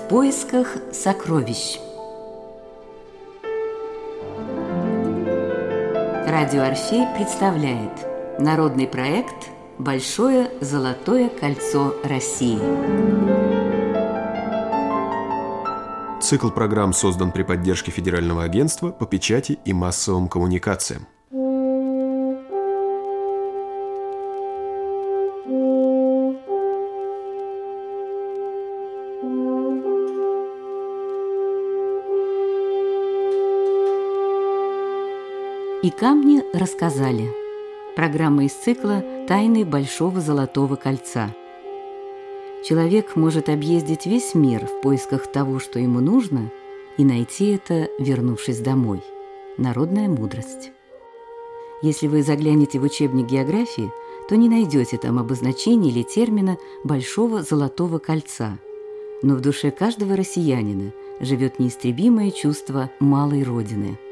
В поисках сокровищ. Радио Орфей представляет народный проект «Большое золотое кольцо России». Цикл программ создан при поддержке Федерального агентства по печати и массовым коммуникациям. И камни рассказали. Программа из цикла «Тайны Большого Золотого Кольца». Человек может объездить весь мир в поисках того, что ему нужно, и найти это, вернувшись домой. Народная мудрость. Если вы заглянете в учебник географии, то не найдете там обозначения или термина «большого золотого кольца». Но в душе каждого россиянина живет неистребимое чувство малой родины –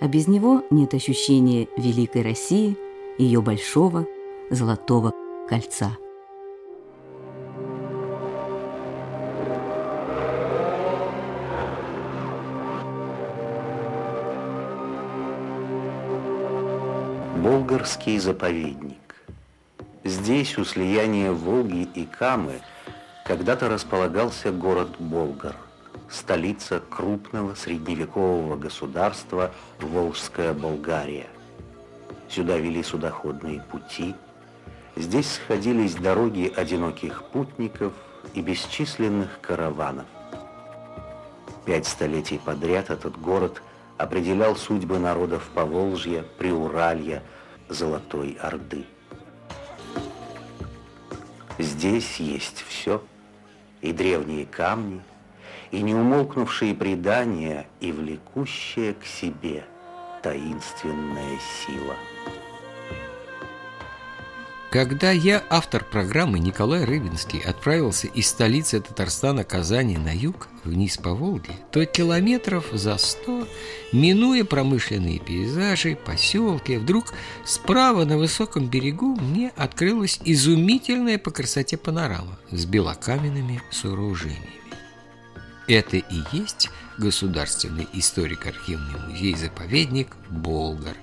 а без него нет ощущения великой России, ее большого золотого кольца. Болгарский заповедник. Здесь, у слияния Волги и Камы, когда-то располагался город Болгар столица крупного средневекового государства Волжская Болгария. Сюда вели судоходные пути, здесь сходились дороги одиноких путников и бесчисленных караванов. Пять столетий подряд этот город определял судьбы народов Поволжья, Приуралья, Золотой Орды. Здесь есть все, и древние камни, и неумолкнувшие предания, и влекущая к себе таинственная сила. Когда я, автор программы Николай Рыбинский, отправился из столицы Татарстана Казани на юг, вниз по Волге, то километров за сто, минуя промышленные пейзажи, поселки, вдруг справа на высоком берегу мне открылась изумительная по красоте панорама с белокаменными сооружениями. Это и есть Государственный историко-архивный музей-заповедник «Болгар».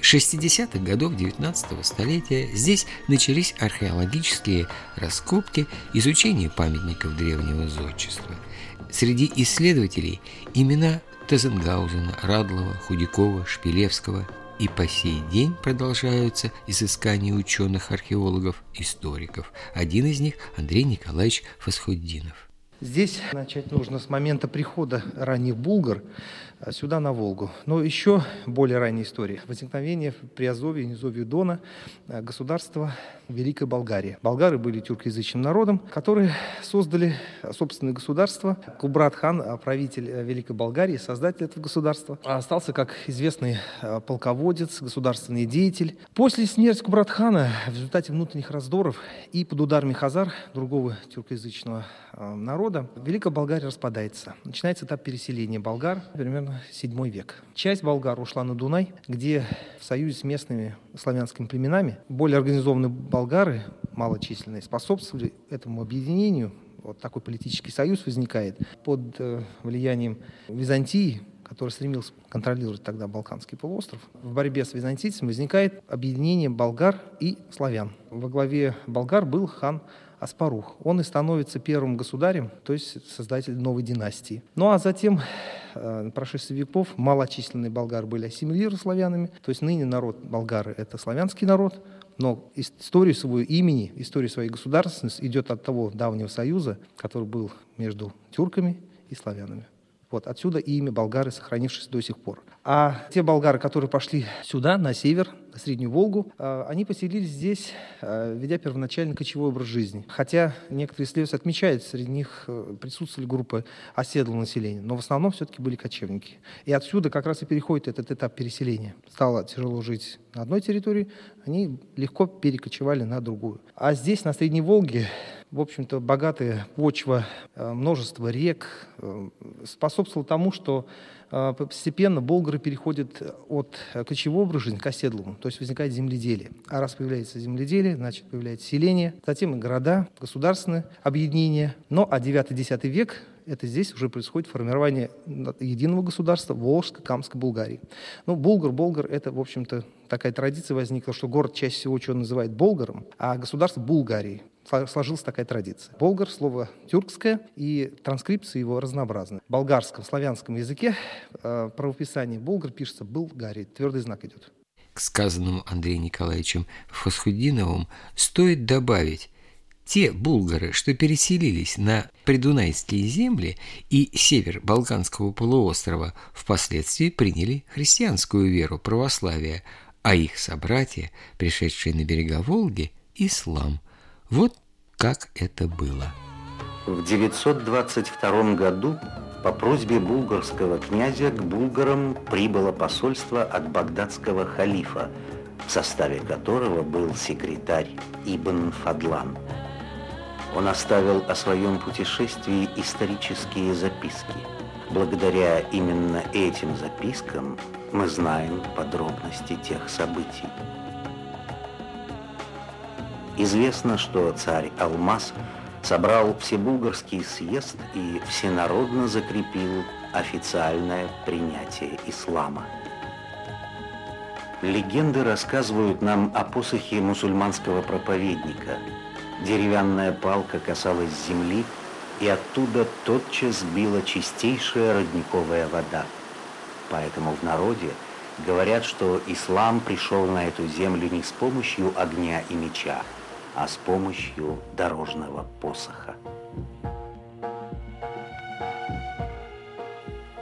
60-х годов 19 столетия здесь начались археологические раскопки, изучение памятников древнего зодчества. Среди исследователей имена Тазенгаузена, Радлова, Худякова, Шпилевского и по сей день продолжаются изыскания ученых-археологов, историков. Один из них – Андрей Николаевич Фасхуддинов. Здесь начать нужно с момента прихода ранних булгар сюда, на Волгу. Но еще более ранняя история. Возникновение при Азове и Низовье Дона а, государства Великой Болгарии. Болгары были тюркоязычным народом, которые создали собственное государство. Кубрат-хан, правитель э, Великой Болгарии, создатель этого государства, остался как известный полководец, государственный деятель. После смерти Кубрат-хана в результате внутренних раздоров и под ударами хазар, другого тюркоязычного народа, Великая Болгария распадается. Начинается этап переселения болгар, примерно 7 век. Часть болгар ушла на Дунай, где в союзе с местными славянскими племенами более организованные болгары, малочисленные, способствовали этому объединению. Вот такой политический союз возникает под э, влиянием Византии, который стремился контролировать тогда Балканский полуостров. В борьбе с византийцами возникает объединение болгар и славян. Во главе болгар был хан Аспарух. Он и становится первым государем, то есть создатель новой династии. Ну а затем, э, прошествие веков, малочисленные болгары были ассимилированы славянами, то есть ныне народ болгары – это славянский народ, но историю своего имени, историю своей государственности идет от того давнего союза, который был между тюрками и славянами. Вот отсюда и имя болгары, сохранившееся до сих пор. А те болгары, которые пошли сюда, на север, на Среднюю Волгу, а, они поселились здесь, а, ведя первоначально кочевой образ жизни. Хотя некоторые исследователи отмечают, среди них э, присутствовали группы оседлого населения, но в основном все-таки были кочевники. И отсюда как раз и переходит этот этап переселения. Стало тяжело жить на одной территории, они легко перекочевали на другую. А здесь, на Средней Волге, в общем-то, богатая почва, э, множество рек э, способствовало тому, что э, постепенно болгары переходят от кочевого образа жизни к оседлому, то есть возникает земледелие. А раз появляется земледелие, значит появляется селение, затем и города, государственные объединения. Но а 9-10 век Это здесь уже происходит формирование единого государства Волжско-Камской Булгарии. Ну, Булгар, Болгар – это, в общем-то, такая традиция возникла, что город чаще всего чего называют Болгаром, а государство Булгарии сложилась такая традиция. Болгар – слово тюркское, и транскрипции его разнообразны. В болгарском, славянском языке э, правописание болгар пишется «Булгарий», твердый знак идет. К сказанному Андреем Николаевичем Фасхудиновым стоит добавить, те булгары, что переселились на придунайские земли и север Балканского полуострова, впоследствии приняли христианскую веру православия, а их собратья, пришедшие на берега Волги, – ислам – вот как это было. В 922 году по просьбе булгарского князя к булгарам прибыло посольство от багдадского халифа, в составе которого был секретарь Ибн Фадлан. Он оставил о своем путешествии исторические записки. Благодаря именно этим запискам мы знаем подробности тех событий. Известно, что царь Алмаз собрал всебулгарский съезд и всенародно закрепил официальное принятие ислама. Легенды рассказывают нам о посохе мусульманского проповедника. Деревянная палка касалась земли, и оттуда тотчас била чистейшая родниковая вода. Поэтому в народе говорят, что ислам пришел на эту землю не с помощью огня и меча, а с помощью дорожного посоха.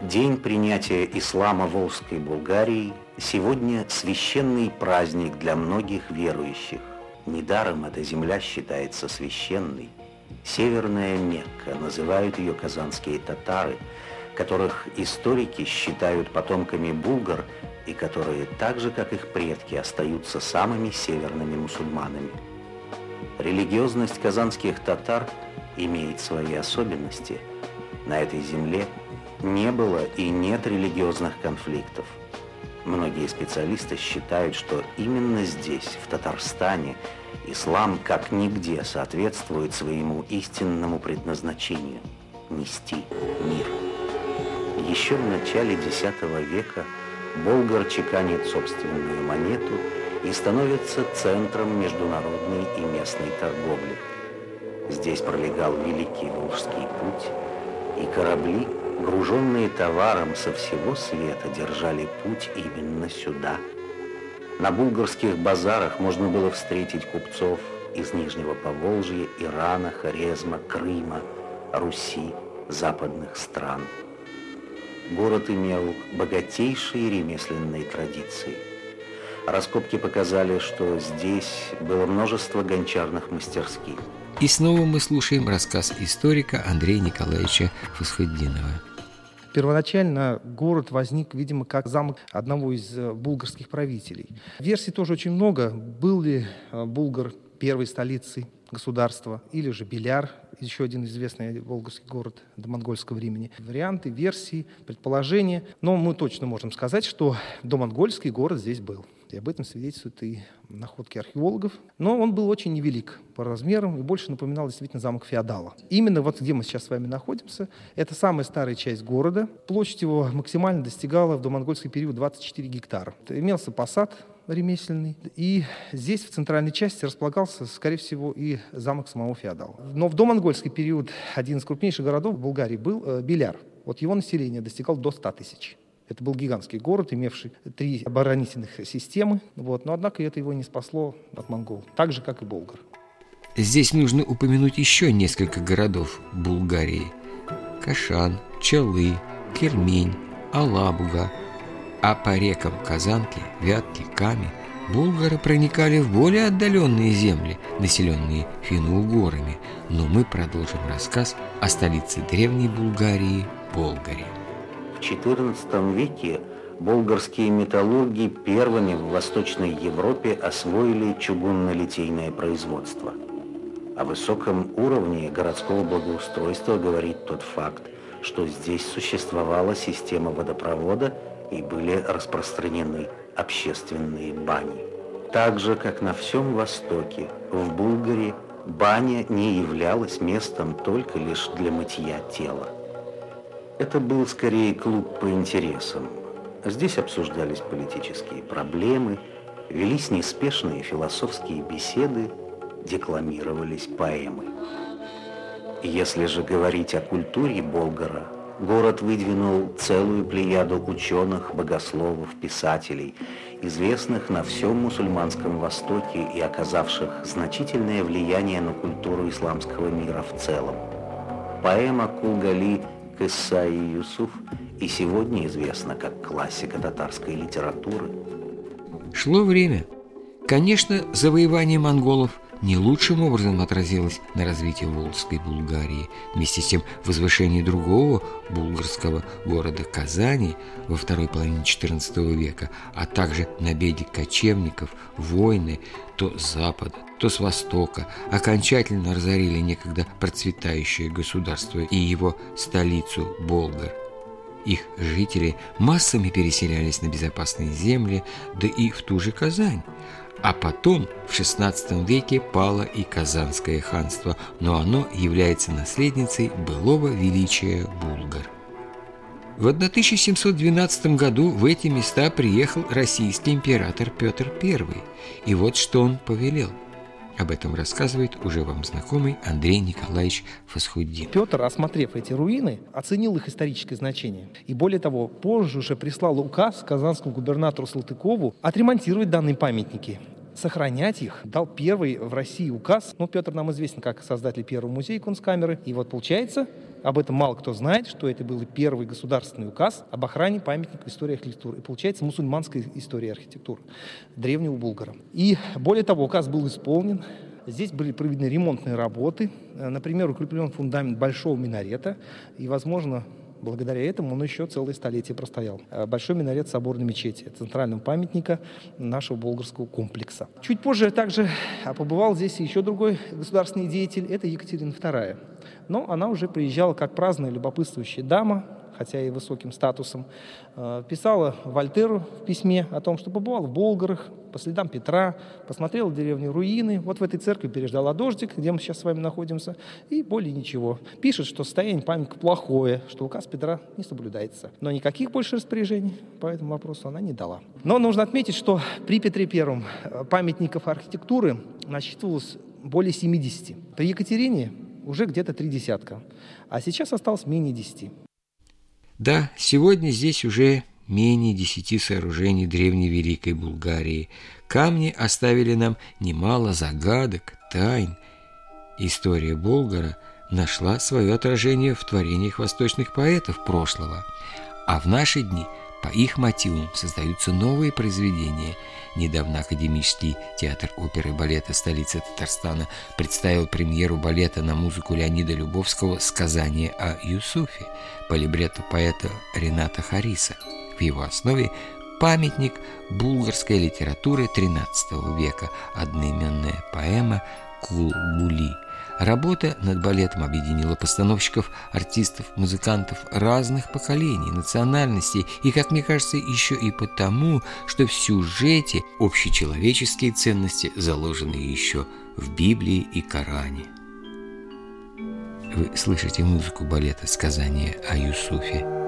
День принятия ислама Волжской Булгарии сегодня священный праздник для многих верующих. Недаром эта земля считается священной. Северная Мекка, называют ее казанские татары, которых историки считают потомками булгар и которые так же, как их предки, остаются самыми северными мусульманами. Религиозность казанских татар имеет свои особенности. На этой земле не было и нет религиозных конфликтов. Многие специалисты считают, что именно здесь, в Татарстане, ислам как нигде соответствует своему истинному предназначению – нести мир. Еще в начале X века Болгар чеканит собственную монету – и становится центром международной и местной торговли. Здесь пролегал Великий Волжский путь, и корабли, груженные товаром со всего света, держали путь именно сюда. На булгарских базарах можно было встретить купцов из Нижнего Поволжья, Ирана, Хорезма, Крыма, Руси, западных стран. Город имел богатейшие ремесленные традиции – Раскопки показали, что здесь было множество гончарных мастерских. И снова мы слушаем рассказ историка Андрея Николаевича Фасхуддинова. Первоначально город возник, видимо, как замок одного из э, булгарских правителей. Версий тоже очень много. Был ли э, Булгар первой столицей государства, или же Беляр, еще один известный волгарский город до монгольского времени. Варианты, версии, предположения. Но мы точно можем сказать, что домонгольский город здесь был. И об этом свидетельствуют и находки археологов. Но он был очень невелик по размерам и больше напоминал действительно замок феодала. Именно вот где мы сейчас с вами находимся, это самая старая часть города. Площадь его максимально достигала в домонгольский период 24 гектара. Имелся посад ремесленный. И здесь, в центральной части, располагался, скорее всего, и замок самого феодала. Но в домонгольский период один из крупнейших городов в Булгарии был э, Беляр. Вот его население достигало до 100 тысяч. Это был гигантский город, имевший три оборонительных системы, вот, но однако это его не спасло от монгол, так же, как и Болгар. Здесь нужно упомянуть еще несколько городов Булгарии. Кашан, Чалы, Кермень, Алабуга. А по рекам Казанки, Вятки, Ками булгары проникали в более отдаленные земли, населенные финно-угорами. Но мы продолжим рассказ о столице древней Булгарии – Болгаре. В XIV веке болгарские металлурги первыми в Восточной Европе освоили чугунно-литейное производство. О высоком уровне городского благоустройства говорит тот факт, что здесь существовала система водопровода и были распространены общественные бани. Так же, как на всем Востоке, в Булгарии баня не являлась местом только лишь для мытья тела. Это был скорее клуб по интересам. Здесь обсуждались политические проблемы, велись неспешные философские беседы, декламировались поэмы. Если же говорить о культуре Болгара, город выдвинул целую плеяду ученых, богословов, писателей, известных на всем мусульманском Востоке и оказавших значительное влияние на культуру исламского мира в целом. Поэма Кулгали «Кысса и Юсуф» и сегодня известна как классика татарской литературы. Шло время. Конечно, завоевание монголов – не лучшим образом отразилось на развитии Волжской Булгарии. Вместе с тем возвышение другого булгарского города Казани во второй половине XIV века, а также набеги кочевников, войны то с запада, то с востока окончательно разорили некогда процветающее государство и его столицу Болгар. Их жители массами переселялись на безопасные земли, да и в ту же Казань. А потом в XVI веке пало и Казанское ханство, но оно является наследницей былого величия булгар. В 1712 году в эти места приехал российский император Петр I, и вот что он повелел – об этом рассказывает уже вам знакомый Андрей Николаевич Фасхуддин. Петр, осмотрев эти руины, оценил их историческое значение. И более того, позже уже прислал указ казанскому губернатору Салтыкову отремонтировать данные памятники сохранять их. Дал первый в России указ. Ну, Петр нам известен как создатель первого музея Кунсткамеры. И вот получается, об этом мало кто знает, что это был первый государственный указ об охране памятников истории архитектуры. И получается мусульманская история архитектуры древнего Булгара. И более того, указ был исполнен. Здесь были проведены ремонтные работы. Например, укреплен фундамент большого минарета. И, возможно, Благодаря этому он еще целое столетие простоял. Большой минарет соборной мечети, центрального памятника нашего болгарского комплекса. Чуть позже также побывал здесь еще другой государственный деятель, это Екатерина II но она уже приезжала как праздная, любопытствующая дама, хотя и высоким статусом, э, писала Вольтеру в письме о том, что побывала в Болгарах, по следам Петра, посмотрела деревню руины, вот в этой церкви переждала дождик, где мы сейчас с вами находимся, и более ничего. Пишет, что состояние памятника плохое, что указ Петра не соблюдается. Но никаких больше распоряжений по этому вопросу она не дала. Но нужно отметить, что при Петре Первом э, памятников архитектуры насчитывалось более 70. При Екатерине уже где-то три десятка, а сейчас осталось менее десяти. Да, сегодня здесь уже менее десяти сооружений древней Великой Булгарии. Камни оставили нам немало загадок, тайн. История Болгара нашла свое отражение в творениях восточных поэтов прошлого, а в наши дни по их мотивам создаются новые произведения – Недавно Академический театр оперы и балета столицы Татарстана представил премьеру балета на музыку Леонида Любовского «Сказание о Юсуфе» по либрету поэта Рената Хариса. В его основе памятник булгарской литературы XIII века, одноименная поэма «Кул-Були», Работа над балетом объединила постановщиков, артистов, музыкантов разных поколений, национальностей и, как мне кажется, еще и потому, что в сюжете общечеловеческие ценности заложены еще в Библии и Коране. Вы слышите музыку балета «Сказание о Юсуфе».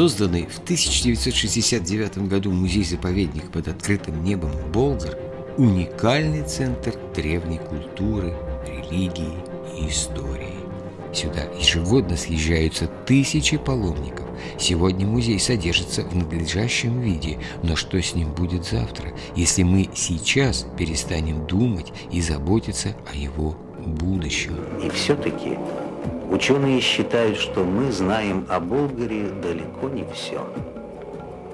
Созданный в 1969 году музей-заповедник под открытым небом Болгар – уникальный центр древней культуры, религии и истории. Сюда ежегодно съезжаются тысячи паломников. Сегодня музей содержится в надлежащем виде, но что с ним будет завтра, если мы сейчас перестанем думать и заботиться о его будущем? И все-таки Ученые считают, что мы знаем о Болгаре далеко не все.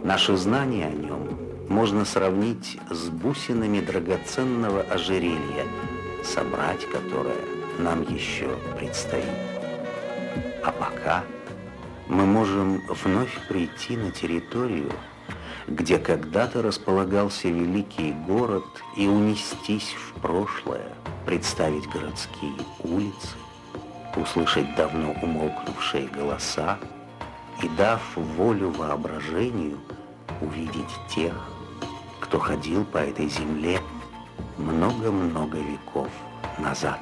Наше знание о нем можно сравнить с бусинами драгоценного ожерелья, собрать которое нам еще предстоит. А пока мы можем вновь прийти на территорию, где когда-то располагался великий город, и унестись в прошлое, представить городские улицы, услышать давно умолкнувшие голоса и, дав волю воображению, увидеть тех, кто ходил по этой земле много-много веков назад.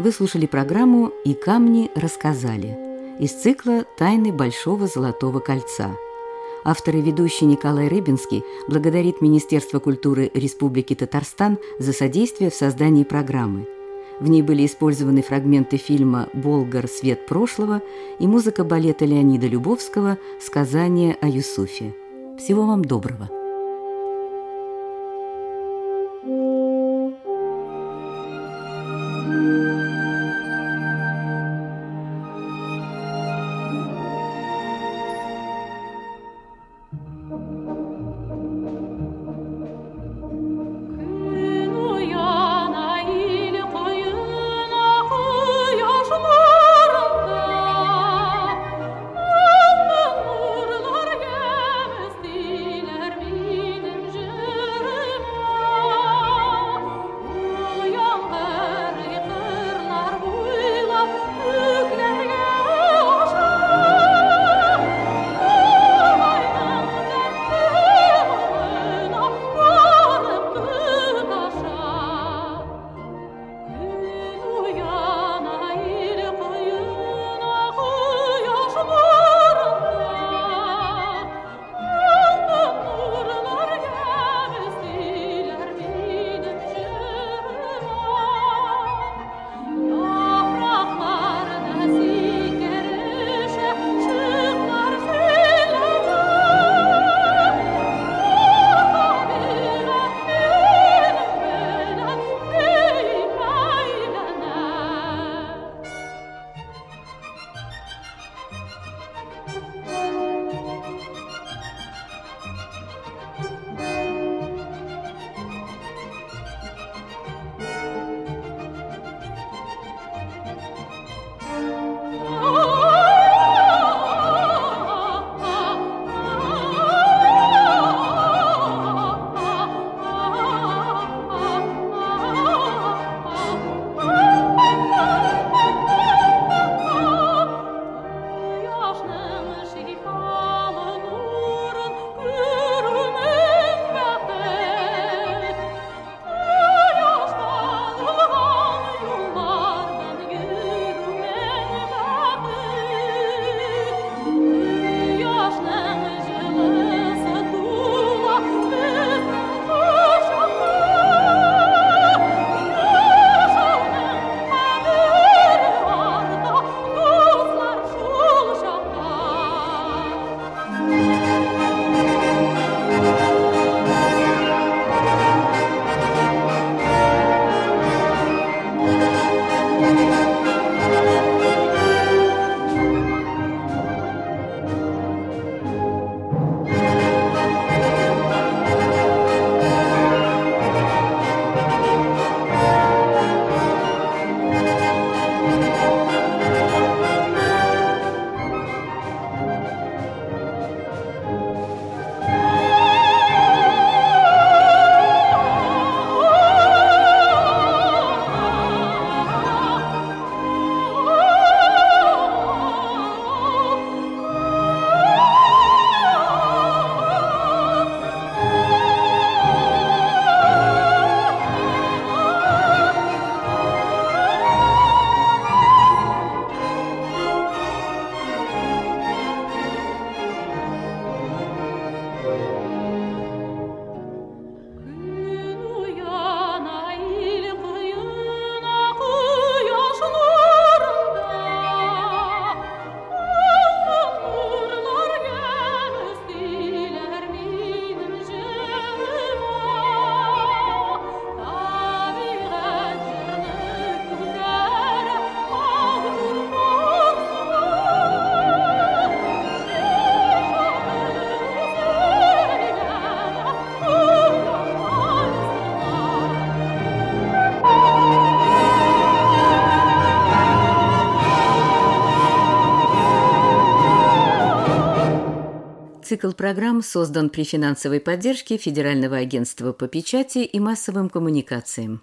Вы слушали программу «И камни рассказали» из цикла «Тайны Большого Золотого Кольца». Автор и ведущий Николай Рыбинский благодарит Министерство культуры Республики Татарстан за содействие в создании программы. В ней были использованы фрагменты фильма «Болгар. Свет прошлого» и музыка балета Леонида Любовского «Сказание о Юсуфе». Всего вам доброго! Цикл программ создан при финансовой поддержке Федерального агентства по печати и массовым коммуникациям.